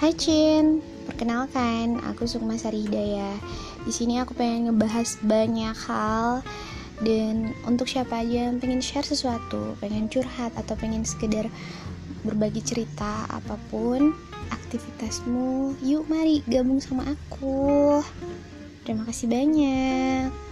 Hai Cin, perkenalkan aku Sukma Sari Hidayah. Di sini aku pengen ngebahas banyak hal dan untuk siapa aja yang pengen share sesuatu, pengen curhat atau pengen sekedar berbagi cerita apa pun aktivitasmu, yuk mari gabung sama aku. Terima kasih banyak.